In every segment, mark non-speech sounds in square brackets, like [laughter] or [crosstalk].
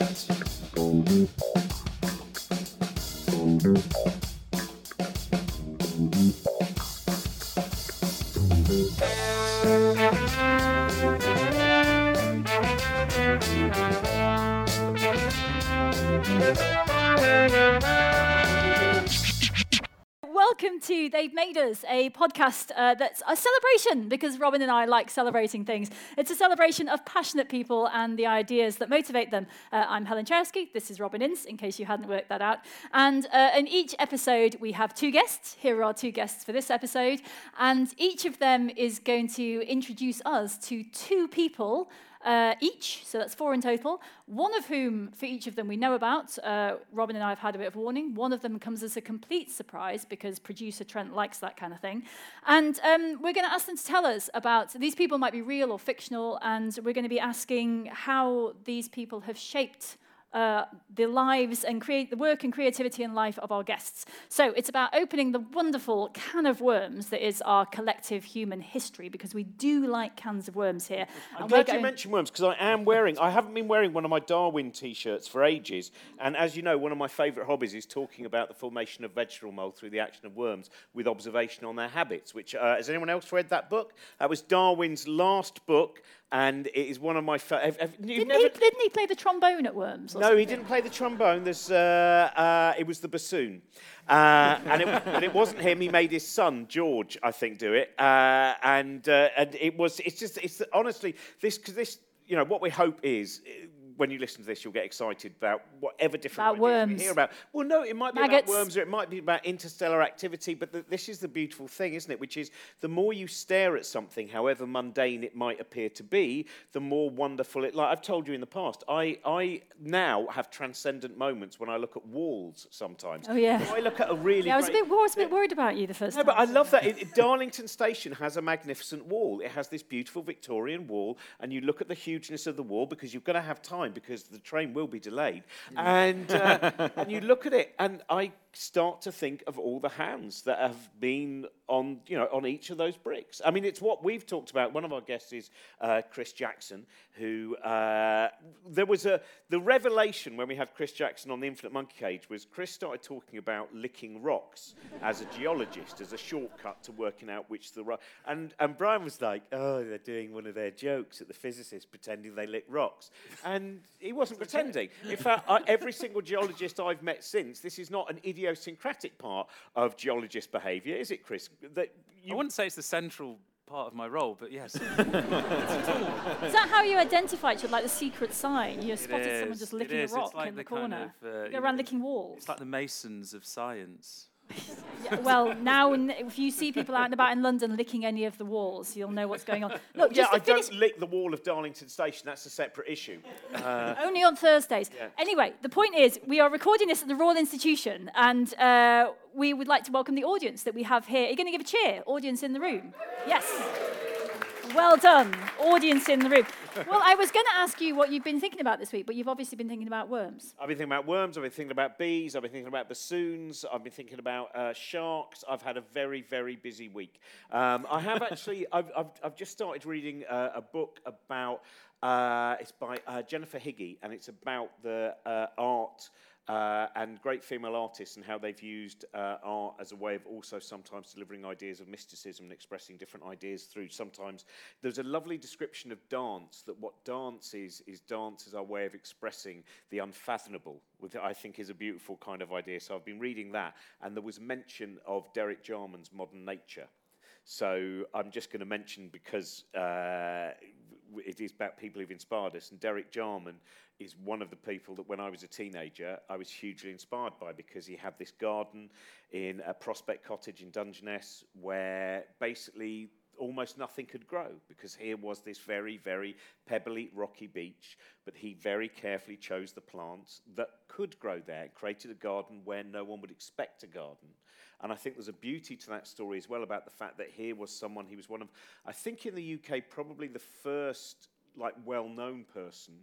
Welcome to They've Made Us, a podcast uh, that's a celebration because Robin and I like celebrating things. It's a celebration of passionate people and the ideas that motivate them. Uh, I'm Helen Czerski. This is Robin Ince, in case you hadn't worked that out. And uh, in each episode, we have two guests. Here are our two guests for this episode. And each of them is going to introduce us to two people uh, each, so that's four in total. One of whom, for each of them, we know about. Uh, Robin and I have had a bit of warning. One of them comes as a complete surprise because producer Trent likes that kind of thing. And um, we're going to ask them to tell us about these people might be real or fictional, and we're going to be asking how these people have shaped uh, the lives and create the work and creativity and life of our guests. So it's about opening the wonderful can of worms that is our collective human history because we do like cans of worms here. I'm And glad we're you mentioned worms because I am wearing. I haven't been wearing one of my Darwin T-shirts for ages, and as you know, one of my favourite hobbies is talking about the formation of vegetable mould through the action of worms with observation on their habits. Which uh, has anyone else read that book? That was Darwin's last book, and it is one of my. Fa- have, have, Didn't, never- he, didn't he play the trombone at Worms? or no, he didn't play the trombone. There's, uh, uh, it was the bassoon. Uh, and, it, [laughs] and it wasn't him. He made his son, George, I think, do it. Uh, and, uh, and it was, it's just, it's honestly, this, because this, you know, what we hope is, when you listen to this, you'll get excited about whatever different About we worms. hear about. Well, no, it might be Maggots. about worms or it might be about interstellar activity, but the, this is the beautiful thing, isn't it? Which is the more you stare at something, however mundane it might appear to be, the more wonderful it. Like I've told you in the past, I, I now have transcendent moments when I look at walls sometimes. Oh, yeah. When I look at a really. Yeah, I was a bit, I was a bit worried about you the first no, time. No, but I love that. It- Darlington Station has a magnificent wall. It has this beautiful Victorian wall, and you look at the hugeness of the wall because you've got to have time because the train will be delayed. And, uh, and you look at it, and I start to think of all the hands that have been on, you know, on each of those bricks. I mean, it's what we've talked about. One of our guests is uh, Chris Jackson, who uh, there was a the revelation when we had Chris Jackson on the Infinite Monkey Cage was Chris started talking about licking rocks as a geologist as a shortcut to working out which the rock. And and Brian was like, oh, they're doing one of their jokes at the physicists pretending they lick rocks, and he wasn't pretending. In fact, every single geologist I've met since, this is not an idiosyncratic part of geologist behaviour, is it, Chris? That I wouldn't say it's the central part of my role, but yes. [laughs] Is that how you identify each other, like the secret sign? You spotted someone just licking is. a rock It's like in the, the kind corner. of, uh, you you go around licking walls. It's like the masons of science. Yeah, well, now in, if you see people out and about in London licking any of the walls, you'll know what's going on. Look, yeah, I finish, don't lick the wall of Darlington Station. That's a separate issue. only on Thursdays. Yeah. Anyway, the point is, we are recording this at the Royal Institution, and uh, we would like to welcome the audience that we have here. Are you going to give a cheer? Audience in the room. Yes. Well done, audience in the room. Well, I was going to ask you what you've been thinking about this week, but you've obviously been thinking about worms. I've been thinking about worms. I've been thinking about bees. I've been thinking about bassoons. I've been thinking about uh, sharks. I've had a very, very busy week. Um, I have actually. [laughs] I've, I've, I've just started reading uh, a book about. Uh, it's by uh, Jennifer Higgie, and it's about the uh, art. Uh, and great female artists and how they've used uh, art as a way of also sometimes delivering ideas of mysticism and expressing different ideas through sometimes there's a lovely description of dance that what dance is is dance is our way of expressing the unfathomable which i think is a beautiful kind of idea. So i've been reading that and there was mention of derek jarman's modern nature. So I'm just going to mention because uh, it is about people who've inspired us, and Derek Jarman is one of the people that when I was a teenager I was hugely inspired by because he had this garden in a Prospect Cottage in Dungeness where basically almost nothing could grow because here was this very, very pebbly, rocky beach, but he very carefully chose the plants that could grow there, created a garden where no one would expect a garden. And I think there's a beauty to that story as well about the fact that here was someone, he was one of, I think in the UK, probably the first like well-known person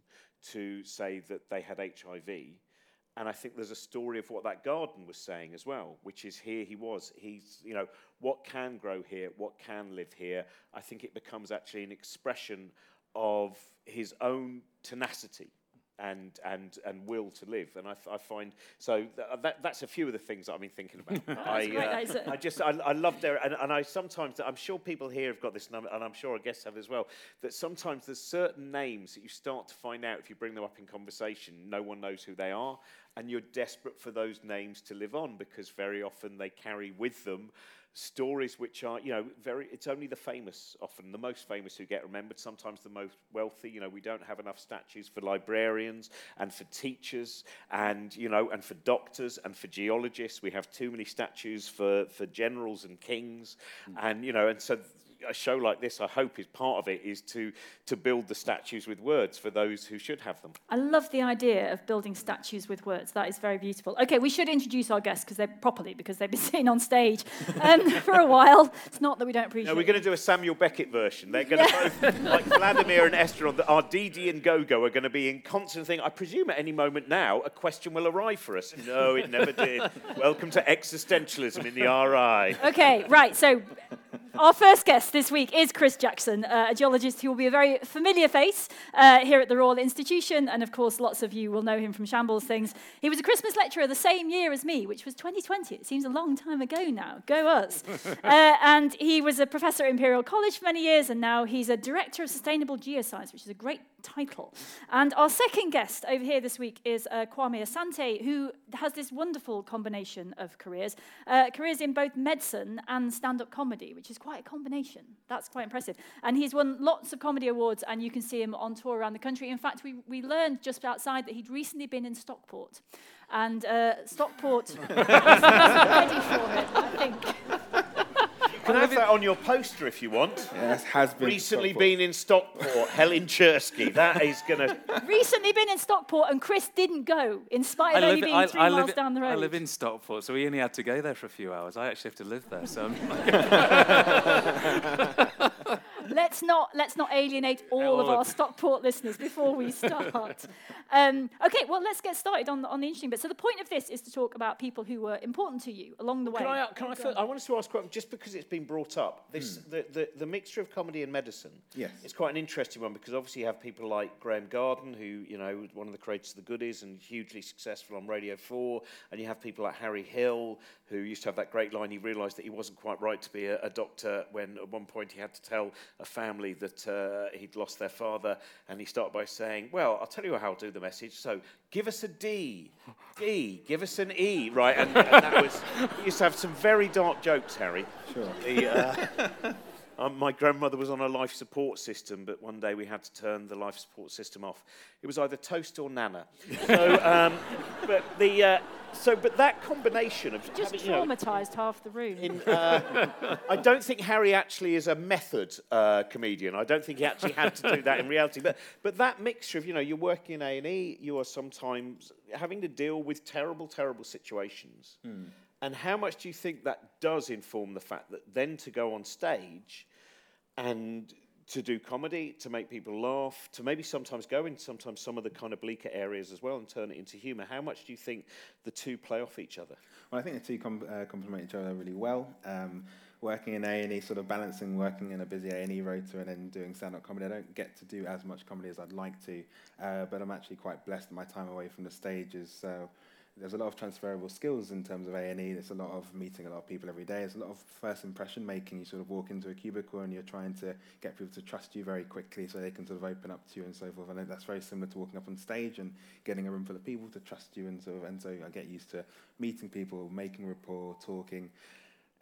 to say that they had HIV. And I think there's a story of what that garden was saying as well, which is here he was. He's, you know, what can grow here, what can live here. I think it becomes actually an expression of his own tenacity and and and will to live. And I find so th- uh, that that's a few of the things that I've been thinking about. [laughs] I, great, that is it. I just I, I love their and, and I sometimes I'm sure people here have got this number and I'm sure our guests have as well that sometimes there's certain names that you start to find out if you bring them up in conversation no one knows who they are and you're desperate for those names to live on because very often they carry with them stories which are you know very it's only the famous often the most famous who get remembered sometimes the most wealthy. You know we don't have enough statues for librarians and for teachers and you know and for doctors and for geologists. We have too many statues for for generals and kings. Hmm. And you know and so a show like this, I hope, is part of it, is to to build the statues with words for those who should have them. I love the idea of building statues with words. That is very beautiful. Okay, we should introduce our guests because they're properly because they've been [laughs] sitting on stage um, [laughs] for a while. It's not that we don't appreciate. No, we're going to do a Samuel Beckett version. They're going to both, like Vladimir and Estragon, on the, our Didi and Gogo are going to be in constant thing. I presume at any moment now a question will arrive for us. No, it never did. [laughs] Welcome to existentialism in the RI. Okay, right. So our first guest this week is Chris Jackson, uh, a geologist who will be a very familiar face uh, here at the Royal Institution. And of course, lots of you will know him from Shambles Things. He was a Christmas lecturer the same year as me, which was 2020. It seems a long time ago now. Go us. [laughs] uh, and he was a professor at Imperial College for many years, and now he's a director of sustainable geoscience, which is a great title. And our second guest over here this week is uh, Kwame Asante, who has this wonderful combination of careers uh, careers in both medicine and stand up comedy, which is quite a combination. That's quite impressive. And he's won lots of comedy awards, and you can see him on tour around the country. In fact, we, we learned just outside that he'd recently been in Stockport. And uh, Stockport [laughs] ready for it, I think. You can have that on your poster if you want. Yes, has been. Recently Stockport. been in Stockport, Helen Czerski. That is going [laughs] to. recently been in Stockport, and Chris didn't go, in spite of only live, being I, three I miles live, down the road. I live in Stockport, so we only had to go there for a few hours. I actually have to live there, so I'm [laughs] [laughs] let's not let's not alienate all of our Stockport listeners before we start. [laughs] um, okay, well let's get started on the, on the interesting bit. So the point of this is to talk about people who were important to you along the way. Can I, can I, fir- I wanted to ask, quite- just because it's been brought up, this, the, the, the mixture of comedy and medicine. Yes. It's quite an interesting one because obviously you have people like Graeme Garden, who, you know, was one of the creators of The Goodies and hugely successful on Radio 4. And you have people like Harry Hill, who used to have that great line, he realised that he wasn't quite right to be a, a doctor when at one point he had to tell a family that uh, he'd lost their father. And he started by saying, well, I'll tell you how I'll do the message. So give us a D. D. Give us an E. Right. And, and that was, he used to have some very dark jokes, Harry. Sure. The, uh, [laughs] um, my grandmother was on a life support system, but one day we had to turn the life support system off. It was either toast or nana. So, [laughs] um, but the uh, so, but that combination of just having, you know, traumatized half the room. in, uh, [laughs] I don't think Harry actually is a method uh, comedian. I don't think he actually had to do that in reality. But but that mixture of you know you're working in A and E, you are sometimes having to deal with terrible, terrible situations. And how much do you think that does inform the fact that then to go on stage and to do comedy, to make people laugh, to maybe sometimes go into sometimes some of the kind of bleaker areas as well and turn it into humour. How much do you think the two play off each other? Well, I think the two com- uh, complement each other really well. Um, working in A and E, sort of balancing working in a busy A and E rota and then doing stand-up comedy. I don't get to do as much comedy as I'd like to, uh, but I'm actually quite blessed. In my time away from the stages, so there's a lot of transferable skills in terms of A and E. There's a lot of meeting a lot of people every day. There's a lot of first impression making. You sort of walk into a cubicle and you're trying to get people to trust you very quickly, so they can sort of open up to you and so forth. And that's very similar to walking up on stage and getting a room full of people to trust you and sort of. And so I get used to meeting people, making rapport, talking.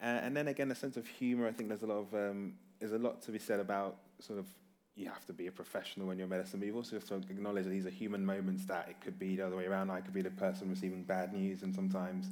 Uh, and then again, a sense of humour. I think there's a lot of um, there's a lot to be said about sort of you have to be a professional when you're medicine, but you also have to acknowledge that these are human moments. That it could be the other way around. I could be the person receiving bad news, and sometimes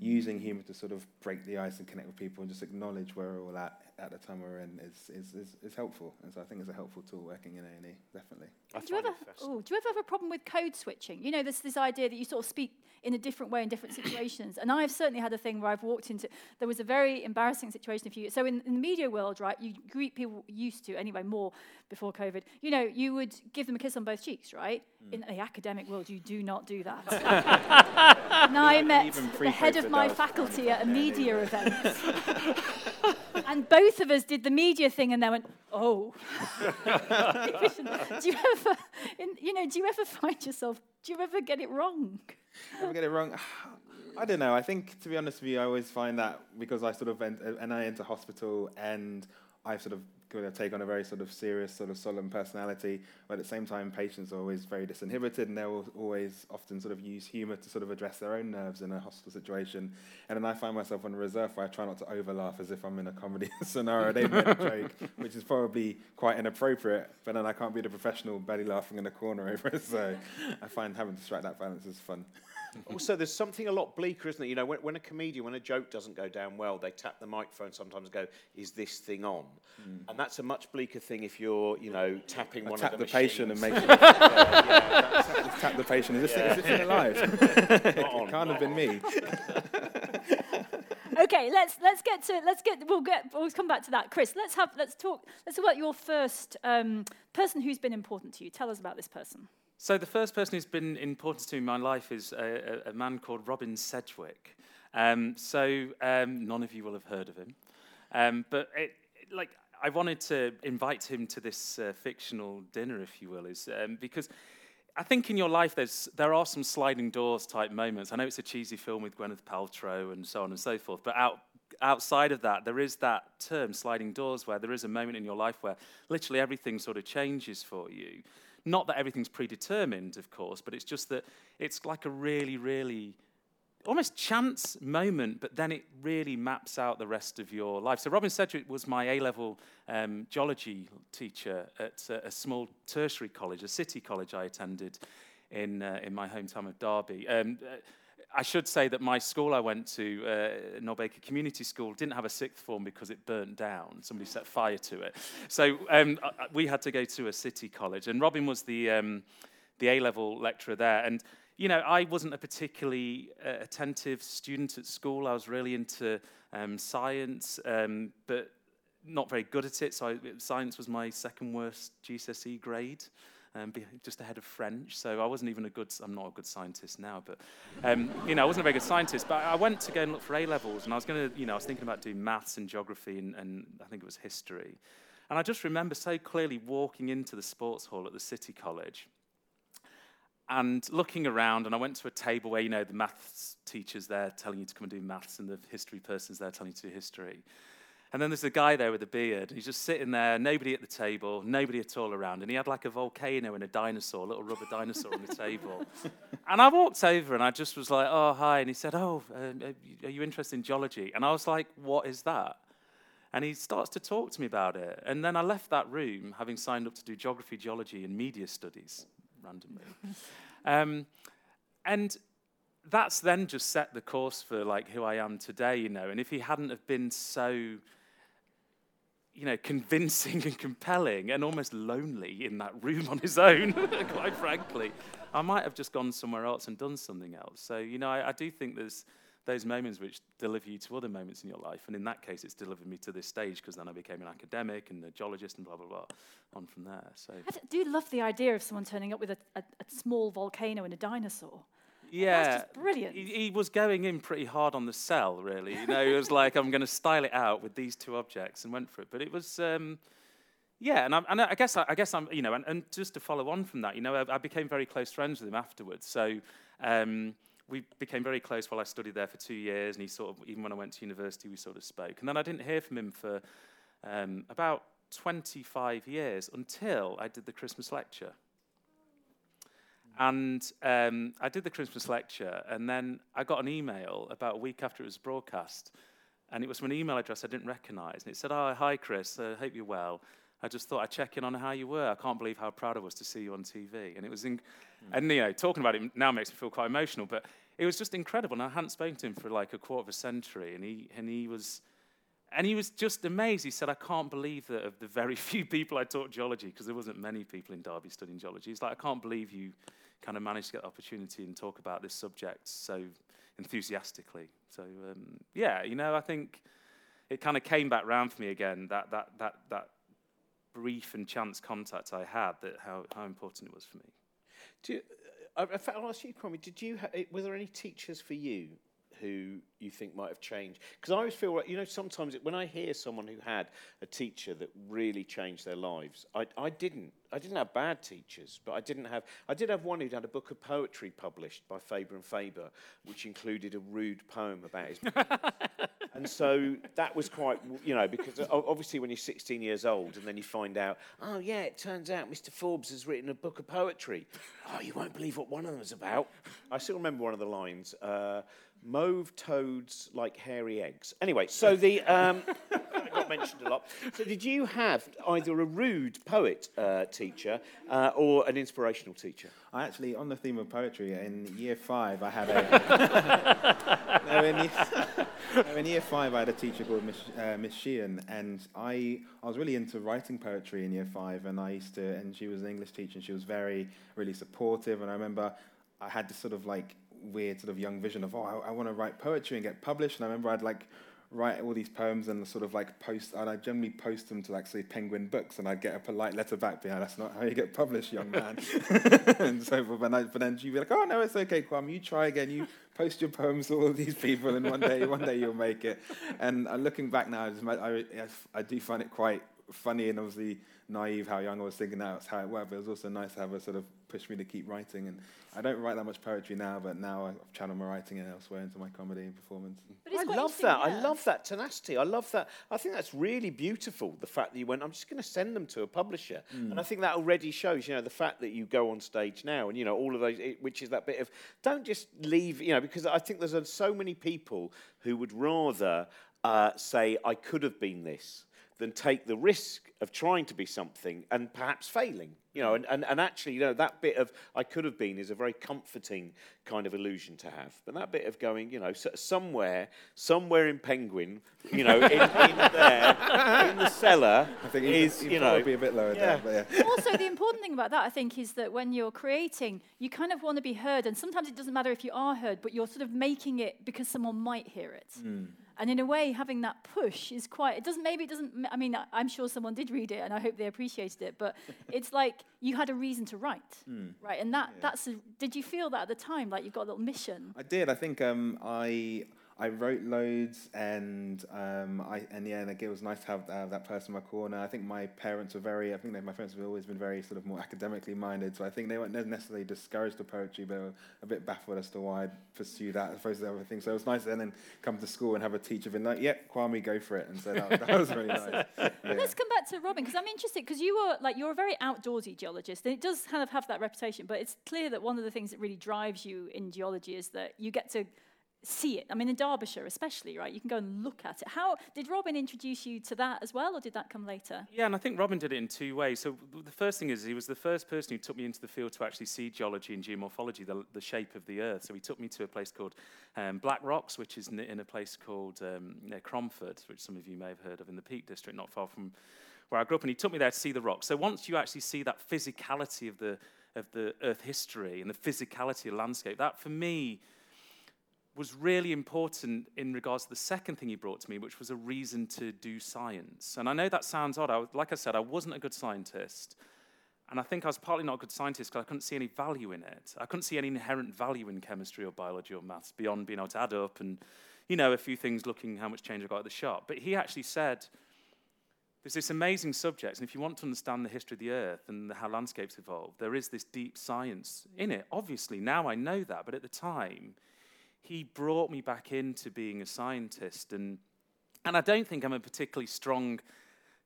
using humour to sort of break the ice and connect with people and just acknowledge where we're all at at the time we're in is is, is, is helpful. And so I think it's a helpful tool working in A and E, definitely. I do you ever it oh, do you ever have a problem with code switching? You know, there's this idea that you sort of speak in a different way in different situations. And I've certainly had a thing where I've walked into there was a very embarrassing situation a few years. So in, in the media world, right, you greet people used to anyway more before COVID. You know, you would give them a kiss on both cheeks, right? Hmm. In the academic world, you do not do that. [laughs] and I met the head of my faculty at a media event. [laughs] And both of us did the media thing and they went, oh. [laughs] do you ever, in, you know, do you ever find yourself, do you ever get it wrong? Ever get it wrong? I don't know. I think, to be honest with you, I always find that because I sort of, ent- and I enter hospital and I've sort of going to take on a very sort of serious, sort of solemn personality, but at the same time, patients are always very disinhibited and they'll always often sort of use humour to sort of address their own nerves in a hostile situation. And then I find myself on a reserve where I try not to over laugh as if I'm in a comedy [laughs] scenario. They've made a joke, which is probably quite inappropriate, but then I can't be the professional belly laughing in a corner over it. So I find having to strike that balance is fun. Also, there's something a lot bleaker, isn't it? You know, when, when, a comedian, when a joke doesn't go down well, they tap the microphone sometimes and go, "Is this thing on?" Mm. And that's a much bleaker thing if you're, you know, tapping I one tap of the, the patient and make [laughs] sure. yeah, yeah, tap the patient. Is this, yeah. is this thing alive? [laughs] it can't have been me. [laughs] okay, let's let's get to let's get we'll get we'll come back to that, Chris. Let's have let's talk let's talk about your first um, person who's been important to you. Tell us about this person. So the first person who's been important to me in my life is a, a, a man called Robin Sedgwick. Um, so um, none of you will have heard of him, um, but it, it, like I wanted to invite him to this uh, fictional dinner, if you will, is um, because I think in your life there's there are some sliding doors type moments. I know it's a cheesy film with Gwyneth Paltrow and so on and so forth, but out outside of that, there is that term, sliding doors, where there is a moment in your life where literally everything sort of changes for you. Not that everything's predetermined, of course, but it's just that it's like a really, really almost chance moment, but then it really maps out the rest of your life. So Robin Sedgwick was my A-level um, geology teacher at a, a, small tertiary college, a city college I attended in, uh, in my hometown of Derby. Um, I should say that my school I went to, uh, Noel-Baker Community School, didn't have a sixth form because it burnt down. Somebody set fire to it. So um, we had to go to a city college. And Robin was the, um, the A level lecturer there. And, you know, I wasn't a particularly uh, attentive student at school. I was really into um, science, um, but not very good at it. So I, science was my second worst GCSE grade um, just ahead of French. So I wasn't even a good, I'm not a good scientist now, but, um, you know, I wasn't a very good scientist. But I went to go and look for A levels, and I was going to, you know, I was thinking about doing maths and geography, and, and I think it was history. And I just remember so clearly walking into the sports hall at the City College and looking around, and I went to a table where, you know, the maths teacher's there telling you to come and do maths, and the history person's there telling you to do history. And then there's a guy there with a beard. He's just sitting there, nobody at the table, nobody at all around. And he had like a volcano and a dinosaur, a little rubber dinosaur on the table. [laughs] And I walked over and I just was like, oh, hi. And he said, oh, uh, are you interested in geology? And I was like, what is that? And he starts to talk to me about it. And then I left that room having signed up to do geography, geology, and media studies randomly. [laughs] um, and that's then just set the course for like who I am today, you know. And if he hadn't have been so you know, convincing and compelling and almost lonely in that room on his own, [laughs] quite frankly. I might have just gone somewhere else and done something else. So, you know, I, I, do think there's those moments which deliver you to other moments in your life. And in that case, it's delivered me to this stage because then I became an academic and a geologist and blah, blah, blah, on from there. So I do love the idea of someone turning up with a, a, a small volcano and a dinosaur. Yeah, That's just brilliant. He, he, was going in pretty hard on the sell, really. You know, he was like, "I'm going to style it out with these two objects," and went for it. But it was, um, yeah, and, I, and I guess, I, guess I'm, you know, and, and, just to follow on from that, you know, I, I became very close friends with him afterwards. So. Um, we became very close while I studied there for two years, and he sort of, even when I went to university, we sort of spoke. And then I didn't hear from him for um, about 25 years until I did the Christmas lecture. And um, I did the Christmas lecture, and then I got an email about a week after it was broadcast, and it was from an email address I didn't recognize. And it said, Oh, hi, Chris, I uh, hope you're well. I just thought I'd check in on how you were. I can't believe how proud I was to see you on TV. And it was, in, mm. and you know, talking about it now makes me feel quite emotional, but it was just incredible. And I hadn't spoken to him for like a quarter of a century, and he, and he was, and he was just amazed. He said, I can't believe that of the very [laughs] few people I taught geology, because there wasn't many people in Derby studying geology. He's like, I can't believe you kind of managed to get the opportunity and talk about this subject so enthusiastically. So um, yeah, you know, I think it kind of came back round for me again. That that that that brief and chance contact I had. That how how important it was for me. Do you, uh, in fact, I'll ask you, Kwame. Did you? Ha- were there any teachers for you who you think might have changed? Because I always feel, like, you know, sometimes when I hear someone who had a teacher that really changed their lives, I, I didn't. I didn't have bad teachers, but I didn't have. I did have one who'd had a book of poetry published by Faber and Faber, which included a rude poem about his. [laughs] and so that was quite, you know, because obviously when you're 16 years old and then you find out, oh yeah, it turns out Mr. Forbes has written a book of poetry. Oh, you won't believe what one of them is about. I still remember one of the lines. Uh, Mauve toads like hairy eggs. Anyway, so the um, [laughs] got mentioned a lot. So did you have either a rude poet uh, teacher uh, or an inspirational teacher? I actually, on the theme of poetry, in year five, I had a. [laughs] no, in, year, [laughs] in year five, I had a teacher called Miss, uh, Miss Sheehan, and I, I was really into writing poetry in year five, and I used to, and she was an English teacher, and she was very, really supportive, and I remember I had this sort of like weird sort of young vision of, oh, I, I want to write poetry and get published. And I remember I'd like write all these poems and sort of like post, and I generally post them to like say Penguin Books, and I'd get a polite letter back being, that's not how you get published, young man. [laughs] [laughs] and so forth. And I, but then she'd be like, oh no, it's okay, Kwame, you try again, you post your poems to all these people, and one day, one day you'll make it. And uh, looking back now, I, I, I do find it quite funny and obviously naive how young I was thinking that's how it worked, but it was also nice to have a sort of push me to keep writing. And I don't write that much poetry now, but now I've channeled my writing and elsewhere into my comedy and performance. I love that. Yeah. I love that tenacity. I love that. I think that's really beautiful. The fact that you went, I'm just going to send them to a publisher, mm. and I think that already shows, you know, the fact that you go on stage now, and you know, all of those, which is that bit of, don't just leave, you know, because I think there's so many people who would rather uh, say, I could have been this than take the risk of trying to be something and perhaps failing. You know, and, and, and actually, you know, that bit of I could have been is a very comforting kind of illusion to have. But that bit of going, you know, somewhere, somewhere in Penguin, you know, in, [laughs] in there, in the cellar, I think is, you know, be a bit lower yeah. Down, yeah. Also, the important thing about that, I think, is that when you're creating, you kind of want to be heard, and sometimes it doesn't matter if you are heard, but you're sort of making it because someone might hear it. Mm. And in a way, having that push is quite, it doesn't, maybe it doesn't, I mean, I'm sure someone did read it and I hope they appreciated it, but [laughs] it's like you had a reason to write, mm. right? And that, yeah. that's, a, did you feel that at the time, like you've got a little mission? I did. I think um, I, I wrote loads, and um, I and yeah, and it was nice to have uh, that person in my corner. I think my parents were very. I think they, my parents have always been very sort of more academically minded, so I think they weren't necessarily discouraged of poetry, but were a bit baffled as to why I'd pursue that as opposed to other things. So it was nice to then come to school and have a teacher being like, "Yep, Kwame, go for it," and so that, that was really nice. [laughs] Yeah. Let's come back to Robin because I'm interested because you were like you're a very outdoorsy geologist, and it does kind of have that reputation. But it's clear that one of the things that really drives you in geology is that you get to see it. I mean, in Derbyshire especially, right? You can go and look at it. How did Robin introduce you to that as well, or did that come later? Yeah, and I think Robin did it in two ways. So the first thing is he was the first person who took me into the field to actually see geology and geomorphology, the, the shape of the Earth. So he took me to a place called um, Black Rocks, which is in a place called um, near Cromford, which some of you may have heard of in the Peak District, not far from where I grew up. And he took me there to see the rocks. So once you actually see that physicality of the of the Earth history and the physicality of landscape, that for me was really important in regards to the second thing he brought to me, which was a reason to do science. And I know that sounds odd. I, like I said, I wasn't a good scientist. And I think I was partly not a good scientist because I couldn't see any value in it. I couldn't see any inherent value in chemistry or biology or maths beyond being able to add up and, you know, a few things looking how much change I got at the shop. But he actually said, there's this amazing subject, and if you want to understand the history of the Earth and how landscapes evolve, there is this deep science in it. Obviously, now I know that, but at the time, he brought me back into being a scientist. And, and I don't think I'm a particularly strong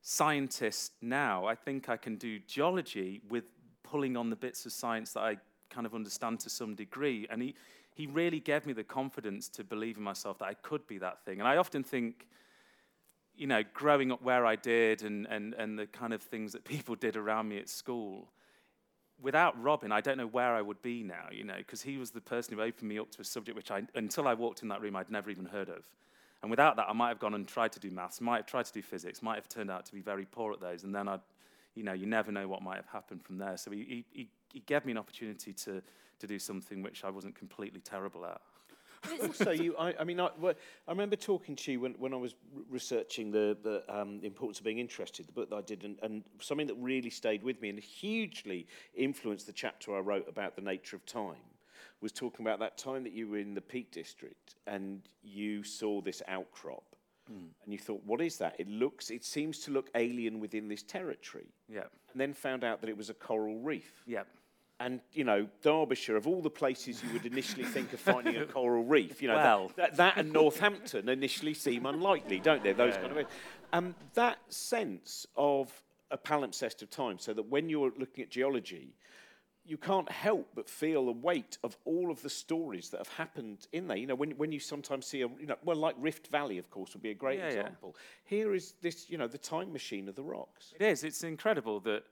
scientist now. I think I can do geology with pulling on the bits of science that I kind of understand to some degree. And he, he really gave me the confidence to believe in myself that I could be that thing. And I often think, you know, growing up where I did and, and, and the kind of things that people did around me at school, without Robin, I don't know where I would be now, you know, because he was the person who opened me up to a subject which I, until I walked in that room, I'd never even heard of. And without that, I might have gone and tried to do maths, might have tried to do physics, might have turned out to be very poor at those. And then I'd, you know, you never know what might have happened from there. So he, he, he gave me an opportunity to, to do something which I wasn't completely terrible at also, you, I, I mean, I, well, I, remember talking to you when, when I was researching the, the um, importance of being interested, the book that I did, and, and something that really stayed with me and hugely influenced the chapter I wrote about the nature of time was talking about that time that you were in the Peak District and you saw this outcrop. And you thought, what is that? It looks, it seems to look alien within this territory. Yeah. And then found out that it was a coral reef. Yeah. And you know, Derbyshire, of all the places you would initially think of finding a [laughs] coral reef, you know, Well. that, that, that and Northampton initially seem unlikely, don't they? Those kind of. Things. Um, that sense of a palimpsest of time, so that when you're looking at geology, you can't help but feel the weight of all of the stories that have happened in there. You know, when, when you sometimes see a, you know, well, like Rift Valley, of course, would be a great Yeah, yeah. example. Here is this, you know, the time machine of the rocks. It is. It's incredible that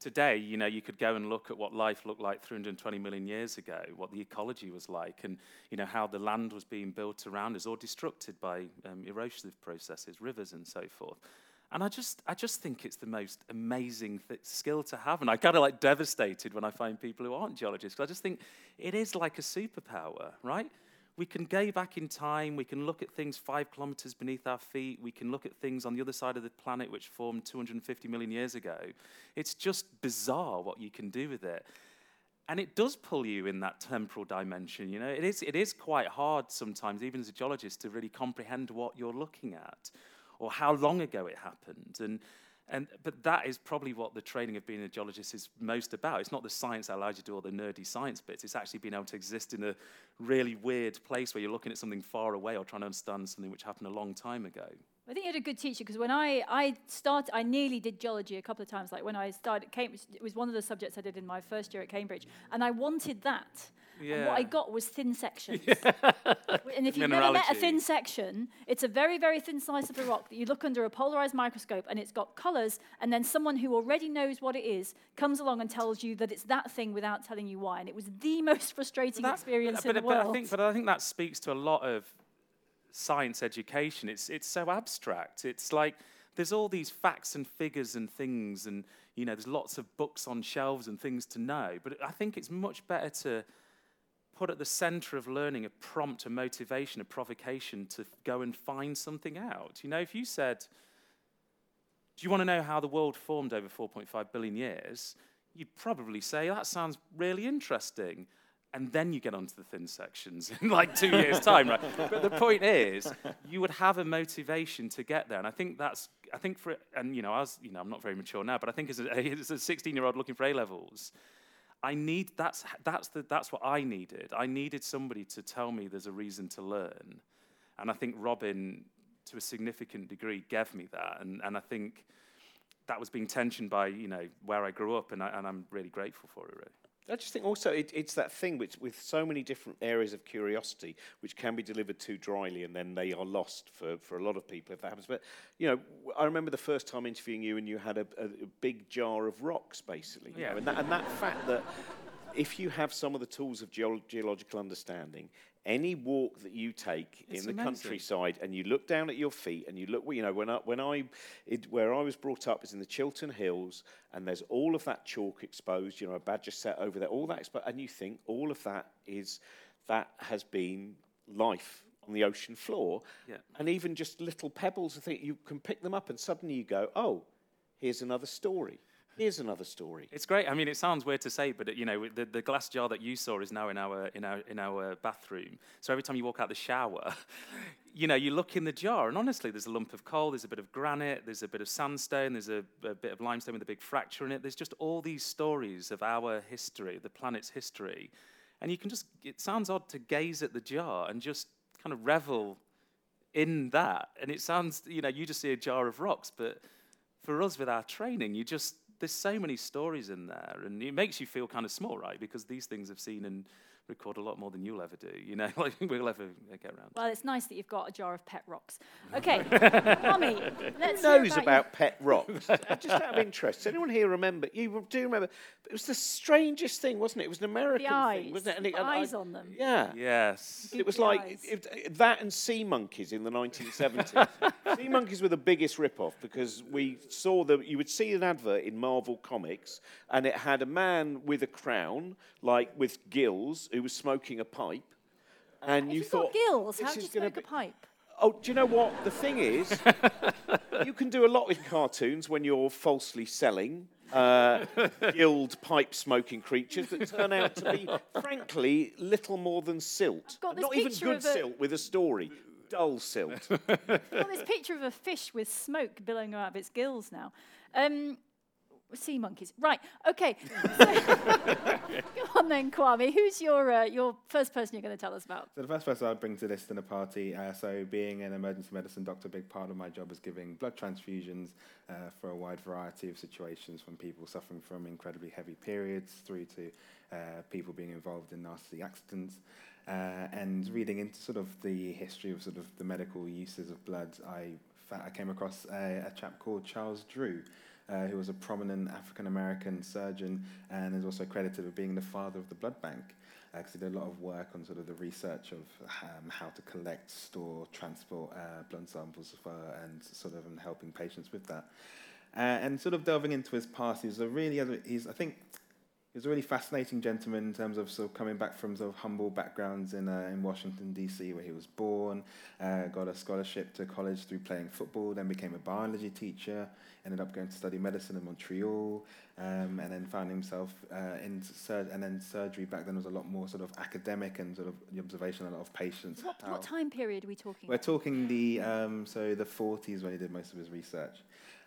today, you know, you could go and look at what life looked like 320 million years ago, what the ecology was like, and you know how the land was being built around us or destructed by um, erosive processes, rivers, and so forth. And I just, I just think it's the most amazing th- skill to have, and I kind of like devastated when I find people who aren't geologists. 'cause I just think it is like a superpower, right? We can go back in time, we can look at things five kilometers beneath our feet, we can look at things on the other side of the planet which formed 250 million years ago. It's just bizarre what you can do with it. And it does pull you in that temporal dimension, you know. It is, it is quite hard sometimes, even as a geologist, to really comprehend what you're looking at or how long ago it happened. And, and, but that is probably what the training of being a geologist is most about. It's not the science that allows you to do all the nerdy science bits. It's actually being able to exist in a really weird place where you're looking at something far away or trying to understand something which happened a long time ago. I think you had a good teacher because when I, I started, I nearly did geology a couple of times. Like when I started Cambridge, it was one of the subjects I did in my first year at Cambridge. And I wanted that. And what I got was thin sections. [laughs] and if you've never met a thin section, it's a very, very thin slice of the rock that you look under a polarized microscope and it's got colors. And then someone who already knows what it is comes along and tells you that it's that thing without telling you why. And it was the [laughs] most frustrating That- experience but, in the but. I think, but I think that speaks to a lot of science education. It's it's so abstract. It's like there's all these facts and figures and things, and you know, there's lots of books on shelves and things to know. But I think it's much better to put at the center of learning a prompt, a motivation, a provocation to go and find something out. You know, if you said, "Do you want to know how the world formed over 4.5 billion years?" You'd probably say that sounds really interesting and then you get onto the thin sections [laughs] in like two years' [laughs] time, right? But the point is, you would have a motivation to get there, and I think that's, I think for, and you know, I was, you know, I'm not very mature now, but I think as a, [laughs] as a 16-year-old looking for A levels, I need that's that's the that's what I needed. I needed somebody to tell me there's a reason to learn, and I think Robin, to a significant degree, gave me that, and and I think that was being tensioned by you know where I grew up, and I, and I'm really grateful for it. Really. I just think also it, it's that thing which, with so many different areas of curiosity, which can be delivered too dryly, and then they are lost for, for a lot of people if that happens. But you know, I remember the first time interviewing you, and you had a, a, a big jar of rocks, basically. you Yeah. know, and, that, and that fact that if you have some of the tools of geol- geological understanding, any walk that you take It's in the amazing. countryside and you look down at your feet and you look, you know, when I, when I, it, where I was brought up is in the Chiltern Hills and there's all of that chalk exposed, you know, a badger set over there, all that exposed, and you think all of that is, that has been life on the ocean floor. Yeah. And even just little pebbles, I think you can pick them up and suddenly you go, oh, here's another story. Here's another story. It's great. I mean, it sounds weird to say, but you know, the, the glass jar that you saw is now in our in our in our bathroom. So every time you walk out the shower, [laughs] you know, you look in the jar, and honestly, there's a lump of coal, there's a bit of granite, there's a bit of sandstone, there's a, a bit of limestone with a big fracture in it. There's just all these stories of our history, the planet's history, and you can just. It sounds odd to gaze at the jar and just kind of revel in that. And it sounds, you know, you just see a jar of rocks, but for us with our training, you just there's so many stories in there, and it makes you feel kind of small, right? Because these things have seen and record a lot more than you'll ever do. You know, [laughs] like we'll ever get around. Well, it's nice that you've got a jar of pet rocks. [laughs] Okay, Mummy, let's Who knows about, about pet rocks? [laughs] Just out of interest, does anyone here remember? You do remember? It was the strangest thing, wasn't it? It was an American the eyes, thing, wasn't it? And it- the and I- eyes on them. Yeah. Yes. It was like eyes. it, that and sea monkeys in the 1970s. sea monkeys were the biggest rip-off because we saw the you would see an advert in Marvel Comics and it had a man with a crown, like with gills, who was smoking a pipe. And you thought got gills, how do you smoke a pipe? Oh, do you know what? The thing is, [laughs] you can do a lot with cartoons when you're falsely selling uh, [laughs] gilled pipe smoking creatures that turn out to be, frankly, little more than silt. Not even good a- silt with a story. Dull silt. [laughs] Got this picture of a fish with smoke billowing out of its gills now. Um, sea monkeys. Right. Okay. [laughs] So, [laughs] go on then, Kwame. Who's your uh, your first person you're going to tell us about? So the first person I'd bring to this dinner party, uh, so being an emergency medicine doctor, a big part of my job is giving blood transfusions uh, for a wide variety of situations, from people suffering from incredibly heavy periods through to uh, people being involved in nasty accidents. Uh, and reading into sort of the history of sort of the medical uses of blood, I, fa- I came across a, a chap called Charles Drew, uh, who was a prominent African American surgeon and is also credited with being the father of the blood bank. Because he did a lot of work on sort of the research of um, how to collect, store, transport uh, blood samples for, and sort of and helping patients with that. Uh, and sort of delving into his past, he's a really, he's I think he was a really fascinating gentleman in terms of sort of coming back from sort of humble backgrounds in, uh, in Washington, D.C., where he was born, uh, got a scholarship to college through playing football, then became a biology teacher, ended up going to study medicine in Montreal, um, and then found himself uh, in sur- and then surgery back then was a lot more sort of academic and sort of the observation of a lot of patients. What, what time period are we talking we're talking the um, so the 40s when he did most of his research,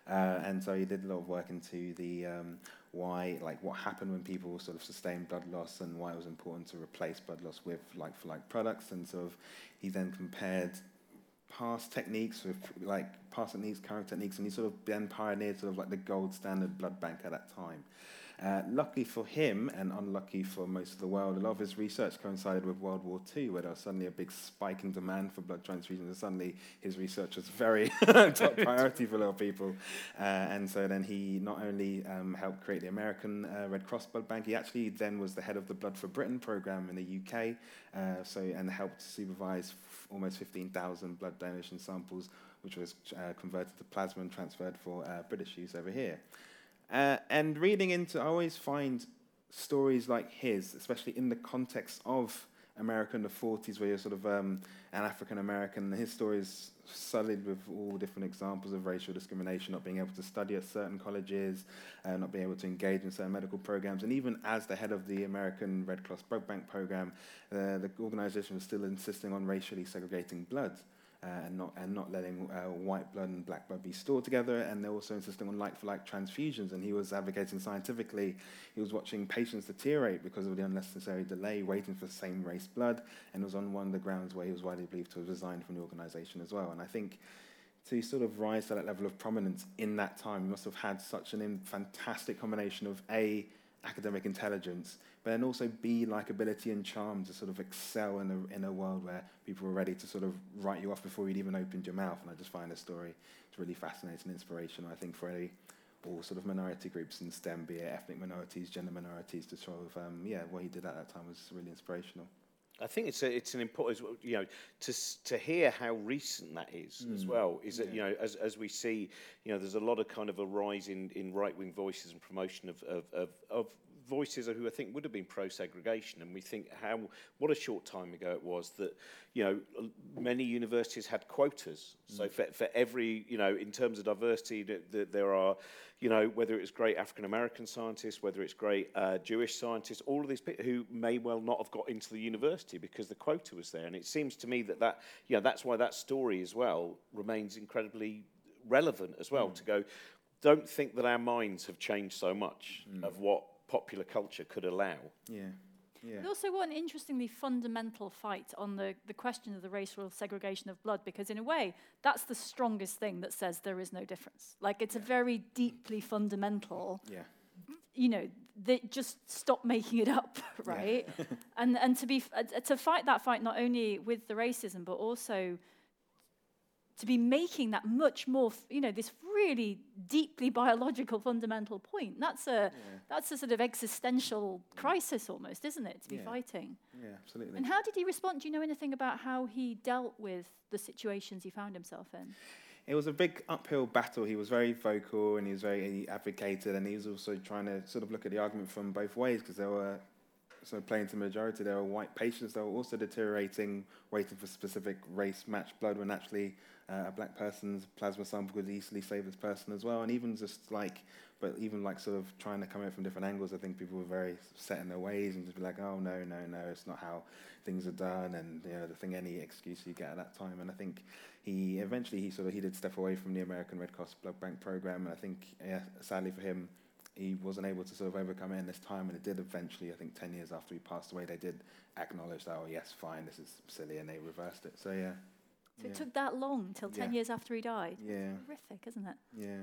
uh, and so he did a lot of work into the um, why like what happened when people sort of sustained blood loss and why it was important to replace blood loss with like for like products, and sort of he then compared past techniques with like past techniques, current techniques, and he sort of then pioneered sort of like the gold standard blood bank at that time. Uh, luckily for him, and unlucky for most of the world, a lot of his research coincided with World War II, where there was suddenly a big spike in demand for blood transfusions, and suddenly his research was very [laughs] top priority for a lot of people. Uh, and so then he not only um, helped create the American uh, Red Cross Blood Bank, he actually then was the head of the Blood for Britain program in the UK, uh, so and helped supervise f- almost 15,000 blood donation samples, which was uh, converted to plasma and transferred for uh, British use over here. Uh, and reading into, I always find stories like his, especially in the context of America in the 40s, where you're sort of um, an African American. His story is sullied with all different examples of racial discrimination, not being able to study at certain colleges, uh, not being able to engage in certain medical programs. And even as the head of the American Red Cross Blood Bank program, uh, the organization was still insisting on racially segregating blood and not and not letting uh, white blood and black blood be stored together, and they're also insisting on like-for-like transfusions. And he was advocating scientifically. He was watching patients deteriorate because of the unnecessary delay waiting for the same race blood, and was on one of the grounds where he was widely believed to have resigned from the organisation as well. And I think to sort of rise to that level of prominence in that time, you must have had such an fantastic combination of a academic intelligence, but then also B, likability and charm to sort of excel in a, in a world where people were ready to sort of write you off before you'd even opened your mouth. And I just find the story it's really fascinating and inspirational, I think, for any all sort of minority groups in STEM, be it ethnic minorities, gender minorities, to sort of, um, yeah, what he did at that time was really inspirational. I think it's a, it's an important, you know, to to hear how recent that is as mm. well. Is that you know, as as we see, you know, there's a lot of kind of a rise in, in right wing voices and promotion of of, of of voices who I think would have been pro segregation, and we think how what a short time ago it was that you know many universities had quotas. Mm. So for for every you know, in terms of diversity, that, that there are you know, whether it's great African American scientists, whether it's great uh, Jewish scientists, all of these people who may well not have got into the university because the quota was there. And it seems to me that that, you know, that's why that story as well remains incredibly relevant as well mm. to go, don't think that our minds have changed so much mm. of what popular culture could allow. Yeah, yeah. They also what an interestingly fundamental fight on the, the question of the racial segregation of blood, because in a way, that's the strongest thing that says there is no difference. Like, it's a very deeply fundamental, Yeah. you know, that just stop making it up, [laughs] right? Yeah. and and to be f- uh, to fight that fight not only with the racism, but also to be making that much more, you know, this really deeply biological fundamental point. That's a that's a sort of existential crisis almost, isn't it? To be Yeah. fighting. Yeah, absolutely. And how did he respond? Do you know anything about how he dealt with the situations he found himself in? It was a big uphill battle. He was very vocal and he was very he advocated, and he was also trying to sort of look at the argument from both ways because there were so playing to the majority, there were white patients that were also deteriorating, waiting for specific race-matched blood when actually uh, a black person's plasma sample could easily save this person as well. And even just like, but even like sort of trying to come in from different angles, I think people were very set in their ways and just be like, oh no, no, no, it's not how things are done, and you know the thing, any excuse you get at that time. And I think he eventually he sort of he did step away from the American Red Cross Blood Bank program, and I think yeah, sadly for him he wasn't able to sort of overcome it in this time, and it did eventually, I think 10 years after he passed away, they did acknowledge that, oh, yes, fine, this is silly, and they reversed it. So, yeah. So yeah. it took that long till 10 Yeah. years after he died. Yeah, Horrific, isn't it? yeah.